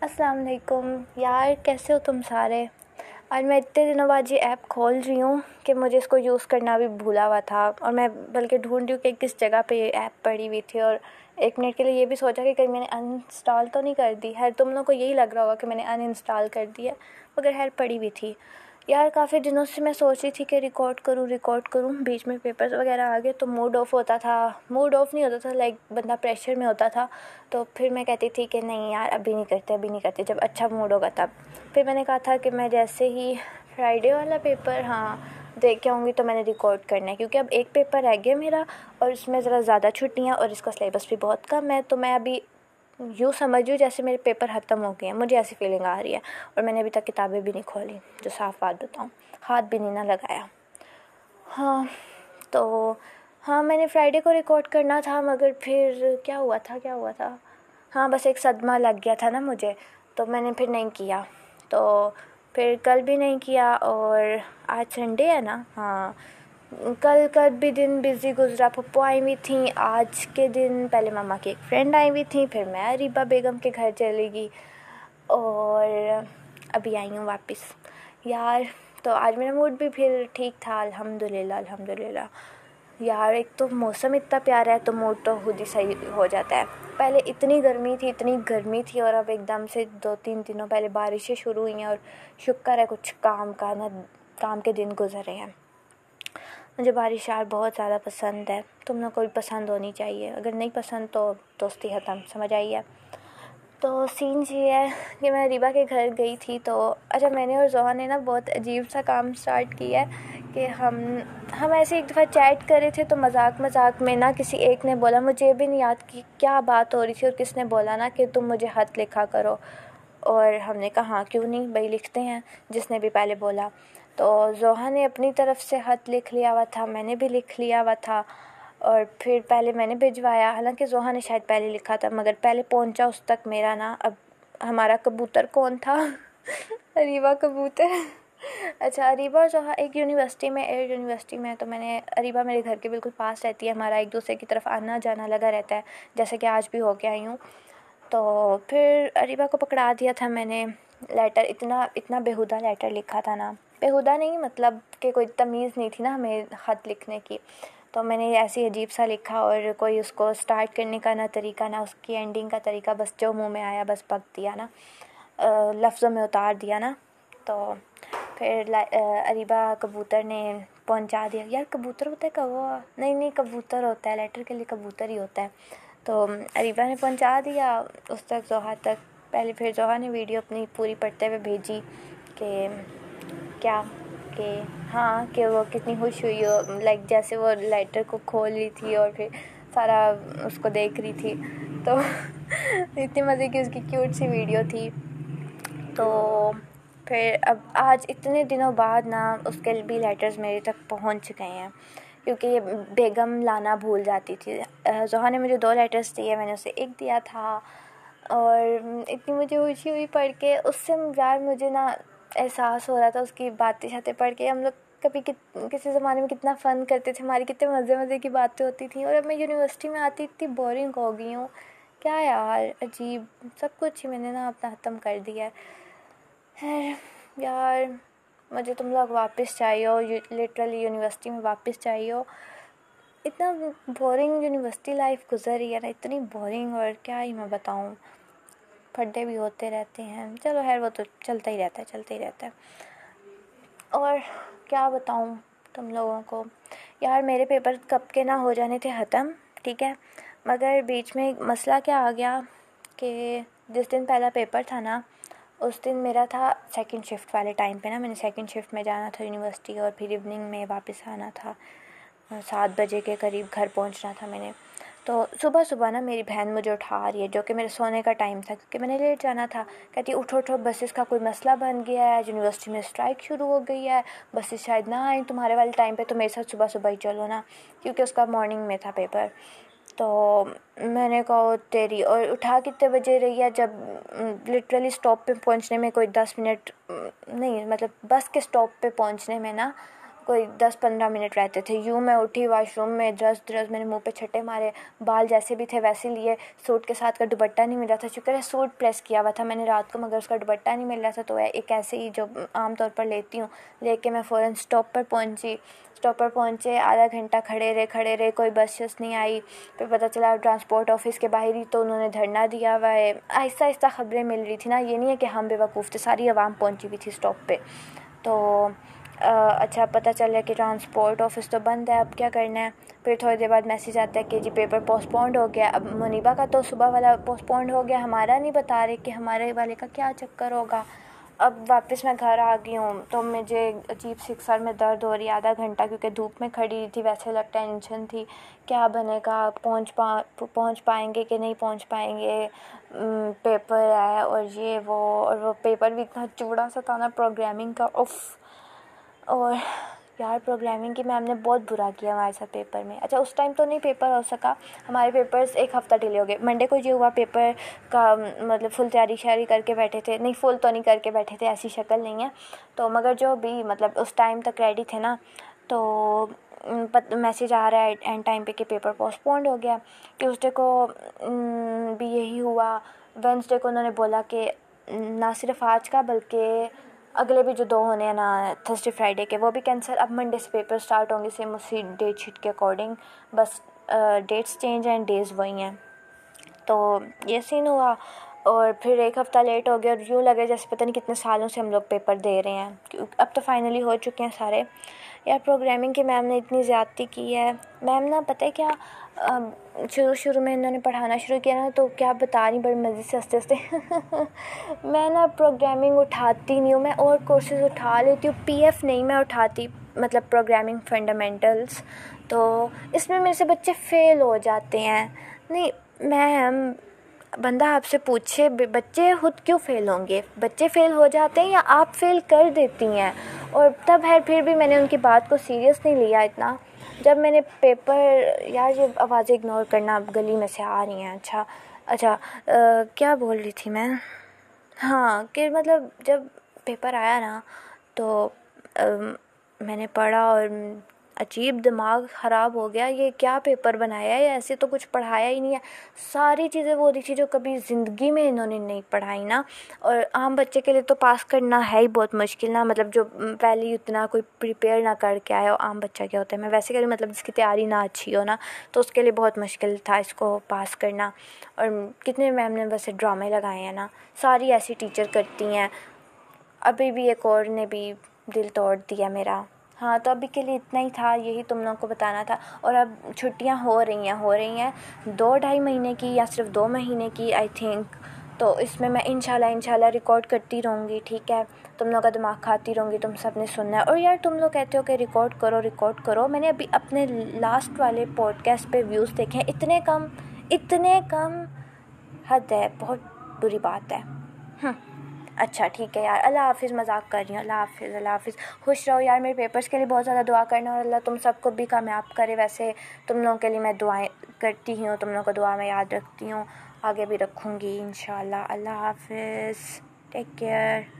السلام علیکم۔ یار، کیسے ہو تم سارے؟ اور میں اتنے دنوں بعد یہ ایپ کھول رہی ہوں کہ مجھے اس کو یوز کرنا بھی بھولا ہوا تھا۔ اور میں بلکہ ڈھونڈ رہی ہوں کہ کس جگہ پہ یہ ایپ پڑی ہوئی تھی۔ اور ایک منٹ کے لیے یہ بھی سوچا کہ کہیں میں نے انسٹال تو نہیں کر دی۔ ہے تم لوگوں کو یہی لگ رہا ہوگا کہ میں نے ان انسٹال کر دی ہے، مگر خیر، پڑی ہوئی تھی۔ یار کافی دنوں سے میں سوچ رہی تھی کہ ریکارڈ کروں ریکارڈ کروں، بیچ میں پیپرز وغیرہ آ گئے تو موڈ آف ہوتا تھا۔ موڈ آف نہیں ہوتا تھا لائک بندہ پریشر میں ہوتا تھا۔ تو پھر میں کہتی تھی کہ نہیں یار، ابھی نہیں کرتے، ابھی نہیں کرتے۔ جب اچھا موڈ ہوگا تب۔ پھر میں نے کہا تھا کہ میں جیسے ہی فرائیڈے والا پیپر ہاں دیکھ کے آؤں گی تو میں نے ریکارڈ کرنا ہے۔ کیونکہ اب ایک پیپر رہ گیا میرا اور اس میں ذرا زیادہ چھٹیاں اور اس کا سلیبس بھی بہت کم ہے۔ تو میں ابھی یوں سمجھوں جیسے میرے پیپر ختم ہو گئے ہیں، مجھے ایسی فیلنگ آ رہی ہے۔ اور میں نے ابھی تک کتابیں بھی نہیں کھولی جو صاف بات بتاؤں۔ ہاتھ بھی نہیں نہ لگایا۔ ہاں تو ہاں میں نے فرائیڈے کو ریکارڈ کرنا تھا، مگر پھر کیا ہوا تھا، کیا ہوا تھا؟ ہاں بس ایک صدمہ لگ گیا تھا نا مجھے۔ تو میں نے پھر نہیں کیا۔ تو پھر کل بھی نہیں کیا اور آج سنڈے ہے نا؟ ہاں۔ کل کل بھی دن بزی گزرا۔ پھپھو آئی ہوئی تھیں۔ آج کے دن پہلے مما کی ایک فرینڈ آئی ہوئی تھیں۔ پھر میں اریبہ بیگم کے گھر چلی گئی۔ اور ابھی آئی ہوں واپس۔ یار، تو آج میرا موڈ بھی پھر ٹھیک تھا۔ الحمد للہ الحمد للہ یار، ایک تو موسم اتنا پیارا ہے تو موڈ تو خود ہی صحیح ہو جاتا ہے۔ پہلے اتنی گرمی تھی، اتنی گرمی تھی اور اب ایک دم سے دو تین دنوں پہلے بارشیں شروع ہوئی ہیں اور شکر ہے کچھ کام کا، نہ کام کے دن گزر رہے ہیں۔ مجھے بارش یار بہت زیادہ پسند ہے۔ تم لوگ کو بھی پسند ہونی چاہیے۔ اگر نہیں پسند تو دوستی ختم۔ سمجھ آئی ہے؟ تو سین یہ ہے کہ میں ریبا کے گھر گئی تھی تو اچھا میں نے اور زحا نے نا بہت عجیب سا کام اسٹارٹ کیا ہے کہ ہم ہم ایسے ایک دفعہ چیٹ کر رہے تھے تو مذاق مذاق میں نا کسی ایک نے بولا، مجھے یہ بھی نہیں یاد کہ کیا بات ہو رہی تھی۔ اور کس نے بولا نا کہ تم مجھے خط لکھا کرو۔ اور ہم نے کہا ہاں کیوں نہیں؟ بھائی، لکھتے ہیں۔ جس نے بھی پہلے بولا۔ تو زحا نے اپنی طرف سے خط لکھ لیا ہوا تھا، میں نے بھی لکھ لیا ہوا تھا، اور پھر پہلے میں نے بھجوایا۔ حالانکہ زحا نے شاید پہلے لکھا تھا، مگر پہلے پہنچا اس تک میرا نا اب ہمارا کبوتر کون تھا؟ اریبہ کبوتر۔ اچھا اریبہ اور زحا ایک یونیورسٹی میں، ایئر یونیورسٹی میں ہے تو میں نے اریبہ میرے گھر کے بالکل پاس رہتی ہے، ہمارا ایک دوسرے کی طرف آنا جانا لگا رہتا ہے جیسے کہ آج بھی ہو کے آئی ہوں۔ تو پھر اریبہ کو پکڑا دیا تھا میں نے، لیٹر، اتنا اتنا بیہودہ لیٹر لکھا تھا نا۔ بیہودہ نہیں مطلب کہ کوئی تمیز نہیں تھی نا ہمیں خط لکھنے کی۔ تو میں نے ایسی عجیب سا لکھا اور کوئی اس کو اسٹارٹ کرنے کا نہ طریقہ، نہ اس کی اینڈنگ کا طریقہ، بس جو منہ میں آیا، بس پک دیا نا۔ لفظوں میں اتار دیا نا۔ تو پھر اریبہ کبوتر نے پہنچا دیا۔ یار، کبوتر ہوتا ہے کوا نہیں نہیں، کبوتر ہوتا ہے۔ لیٹر کے لیے کبوتر ہی ہوتا ہے۔ تو اریبہ نے پہنچا دیا۔ اس تک زحا تک، پہلے پھر زحا نے ویڈیو اپنی پوری پڑھتے ہوئے بھیجی کہ کیا کہ ہاں کہ وہ کتنی خوش ہوئی ہو لائک جیسے وہ لیٹر کو کھول رہی تھی اور پھر سارا اس کو دیکھ رہی تھی۔ تو اتنی مزے کی اس کی کیوٹ سی ویڈیو تھی۔ تو پھر اب آج اتنے دنوں بعد نا اس کے بھی لیٹرز میرے تک پہنچ گئے ہیں۔ کیونکہ یہ بیگم لانا بھول جاتی تھی۔ زحا نے مجھے دو لیٹرس دیے، میں نے اسے ایک دیا تھا۔ اور اتنی مجھے خوشی ہوئی پڑھ کے، اس سے یار مجھے نا احساس ہو رہا تھا، اس کی باتیں شاتیں پڑھ کے۔ ہم لوگ کبھی کسی زمانے میں کتنا فن کرتے تھے، ہماری کتنے مزے مزے کی باتیں ہوتی تھیں۔ اور اب میں یونیورسٹی میں آتی، اتنی بورنگ ہو گئی ہوں۔ کیا یار، عجیب۔ سب کچھ ہی میں نے نا اپنا ختم کر دیا۔ ہے یار، مجھے تم لوگ واپس چاہیے ہو لٹرلی یونیورسٹی میں واپس چاہیے ہو اتنا بورنگ یونیورسٹی لائف گزر رہی ہے نا، اتنی بورنگ اور کیا ہی میں بتاؤں۔ پھڈے بھی ہوتے رہتے ہیں۔ چلو خیر، وہ تو چلتا ہی رہتا ہے، چلتا ہی رہتا ہے۔ اور کیا بتاؤں تم لوگوں کو؟ یار، میرے پیپر کب کے نہ ہو جانے تھے، ختم، ٹھیک ہے؟ مگر بیچ میں مسئلہ کیا آ گیا کہ جس دن پہلا پیپر تھا نا، اس دن میرا تھا سیکنڈ شفٹ والے ٹائم پہ نا۔ میں نے سیکنڈ شفٹ میں جانا تھا یونیورسٹی اور پھر ایوننگ میں واپس آنا تھا۔ سات بجے کے قریب گھر پہنچنا تھا میں نے۔ تو صبح صبح نا میری بہن مجھے اٹھا رہی ہے، جو کہ میرے سونے کا ٹائم تھا، کیونکہ میں نے لیٹ جانا تھا۔ کہتی اٹھو اٹھو بسیز کا کوئی مسئلہ بن گیا ہے یونیورسٹی میں اسٹرائک شروع ہو گئی ہے۔ بسیز شاید نہ آئیں تمہارے والے ٹائم پہ، تو میرے ساتھ صبح صبح ہی چلو نا، کیونکہ اس کا مارننگ میں تھا پیپر تو میں نے کہا تیری اور اٹھا کتنے بجے رہی ہے؟ جب لٹرلی اسٹاپ پہ پہنچنے میں کوئی دس منٹ، نہیں مطلب بس کے اسٹاپ پہ پہنچنے میں نا کوئی دس پندرہ منٹ رہتے تھے۔ یوں میں اٹھی واش روم میں درس درس میں نے منہ پہ چھٹے مارے۔ بال جیسے بھی تھے ویسے لیے۔ سوٹ کے ساتھ کا دوپٹہ نہیں مل رہا تھا۔ شکر ہے سوٹ پریس کیا ہوا تھا۔ میں نے رات کو، مگر اس کا دوپٹہ نہیں مل رہا تھا۔ تو ایک ایسے ہی جو عام طور پر لیتی ہوں، لے کے میں فوراً اسٹاپ پر پہنچی۔ اسٹاپ پر پہنچے، آدھا گھنٹہ کھڑے رہے کھڑے رہے۔ کوئی بس شس نہیں آئی۔ پھر پتہ چلا ٹرانسپورٹ آفس کے باہر ہی تو انہوں نے دھرنا دیا ہوا ہے۔ آہستہ آہستہ خبریں مل رہی تھی نا۔ یہ نہیں ہے کہ ہم بے وقوف تھے، ساری عوام پہنچی ہوئی تھی اسٹاپ پہ۔ تو اچھا پتہ چلا کہ ٹرانسپورٹ آفس تو بند ہے، اب کیا کرنا ہے؟ پھر تھوڑی دیر بعد میسیج آتا ہے کہ جی پیپر پوسٹ پونڈ ہو گیا۔ اب منیبا کا تو صبح والا پوسٹ پونڈ ہو گیا، ہمارا نہیں بتا رہے کہ ہمارے والے کا کیا چکر ہوگا۔ اب واپس میں گھر آ گئی ہوں، تو مجھے عجیب سی سر میں درد ہو رہی ہے، آدھا گھنٹہ، کیونکہ دھوپ میں کھڑی تھی، ویسے الگ ٹینشن تھی۔ کیا بنے گا؟ پہنچ پا، پہنچ پائیں گے کہ نہیں پہنچ پائیں گے؟ پیپر ہے اور یہ وہ، اور وہ پیپر بھی اتنا چوڑا سا تھا نا پروگرامنگ کا اف اور یار پروگرامنگ کی میم نے بہت برا کیا ہمارے ساتھ پیپر میں۔ اچھا اس ٹائم تو نہیں پیپر ہو سکا۔ ہمارے پیپرس ایک ہفتہ ڈیلے ہو گئے۔ منڈے کو یہ ہوا پیپر کا مطلب فل تیاری شیاری کر کے بیٹھے تھے۔ نہیں فل تو نہیں کر کے بیٹھے تھے، ایسی شکل نہیں ہے۔ تو مگر جو بھی مطلب اس ٹائم تک ریڈی تھے نا، تو میسیج آ رہا ہے اینڈ ٹائم پہ کہ پیپر پوسٹ پونڈ ہو گیا۔ ٹیوزڈے کو بھی یہی ہوا۔ وینسڈے کو انہوں نے بولا کہ نہ صرف آج کا بلکہ اگلے بھی جو دو ہونے ہیں نا تھرسڈے فرائیڈے کے، وہ بھی کینسل اب منڈے سے پیپر اسٹارٹ ہوں گے سیم اسی ڈیٹ شیٹ کے اکارڈنگ بس ڈیٹس چینج ہیں ڈیز وہی ہیں. تو یہ سین ہوا، اور پھر ایک ہفتہ لیٹ ہو گیا، اور یوں لگے جیسے پتہ نہیں کتنے سالوں سے ہم لوگ پیپر دے رہے ہیں. اب تو فائنلی ہو چکے ہیں سارے. یار پروگرامنگ کی میم نے اتنی زیادتی کی ہے۔ میم نا پتہ ہے کیا؟ شروع شروع میں انہوں نے پڑھانا شروع کیا نا، تو کیا بتا رہی بڑی مزے سے ہنستے ہنستے۔ میں نا پروگرامنگ اٹھاتی نہیں ہوں، میں اور کورسز اٹھا لیتی ہوں۔ پی ایف نہیں میں اٹھاتی مطلب پروگرامنگ فنڈامنٹلس تو اس میں میرے سے بچے فیل ہو جاتے ہیں۔ نہیں، میم بندہ آپ سے پوچھے بچے خود کیوں فیل ہوں گے؟ بچے فیل ہو جاتے ہیں یا آپ فیل کر دیتی ہیں؟ اور تب ہے، پھر بھی میں نے ان کی بات کو سیریس نہیں لیا اتنا۔ جب میں نے پیپر یار یہ آوازیں اگنور کرنا گلی میں سے آ رہی ہیں۔ اچھا اچھا کیا بول رہی تھی میں؟ ہاں کہ مطلب جب پیپر آیا نا، تو میں نے پڑھا اور عجیب دماغ خراب ہو گیا، یہ کیا پیپر بنایا ہے؟ ایسے تو کچھ پڑھایا ہی نہیں ہے۔ ساری چیزیں وہ تھی جو کبھی زندگی میں انہوں نے نہیں پڑھائی نا۔ اور عام بچے کے لیے تو پاس کرنا ہے ہی بہت مشکل نا۔ مطلب جو پہلے اتنا کوئی پریپیئر نہ کر کے آیا، عام بچہ کیا ہوتا ہے؟ میں ویسے کہہ رہی مطلب جس کی تیاری نہ اچھی ہو نا، تو اس کے لیے بہت مشکل تھا اس کو پاس کرنا۔ اور کتنے میم نے ویسے ڈرامے لگائے ہیں نا۔ ساری ایسی ٹیچر کرتی ہیں۔ ابھی بھی ایک اور نے بھی دل توڑ دیا میرا۔ ہاں تو ابھی کے لیے اتنا ہی تھا، یہی تم لوگوں کو بتانا تھا۔ اور اب چھٹیاں ہو رہی ہیں، ہو رہی ہیں۔ دو ڈھائی مہینے کی یا صرف دو مہینے کی آئی تھنک تو اس میں میں ان شاء اللہ ان شاء اللہ ریکارڈ کرتی رہوں گی، ٹھیک ہے؟ تم لوگ کا دماغ کھاتی رہوں گی، تم سب نے سننا ہے۔ اور یار، تم لوگ کہتے ہو کہ ریکارڈ کرو ریکارڈ کرو۔ میں نے ابھی اپنے لاسٹ والے پوڈ کاسٹ پہ ویوز دیکھے ہیں۔ اتنے کم اتنے کم حد ہے، بہت بری بات ہے۔ اچھا ٹھیک ہے یار، اللہ حافظ، مذاق کر رہی ہوں، اللہ حافظ اللہ حافظ۔ خوش رہو یار میرے پیپرس کے لیے، بہت زیادہ دعا کرنا اور اللہ تم سب کو بھی کامیاب کرے۔ ویسے تم لوگوں کے لیے میں دعائیں کرتی ہوں، تم لوگوں کو دعا میں یاد رکھتی ہوں۔ آگے بھی رکھوں گی ان شاء اللہ اللہ حافظ۔ Take care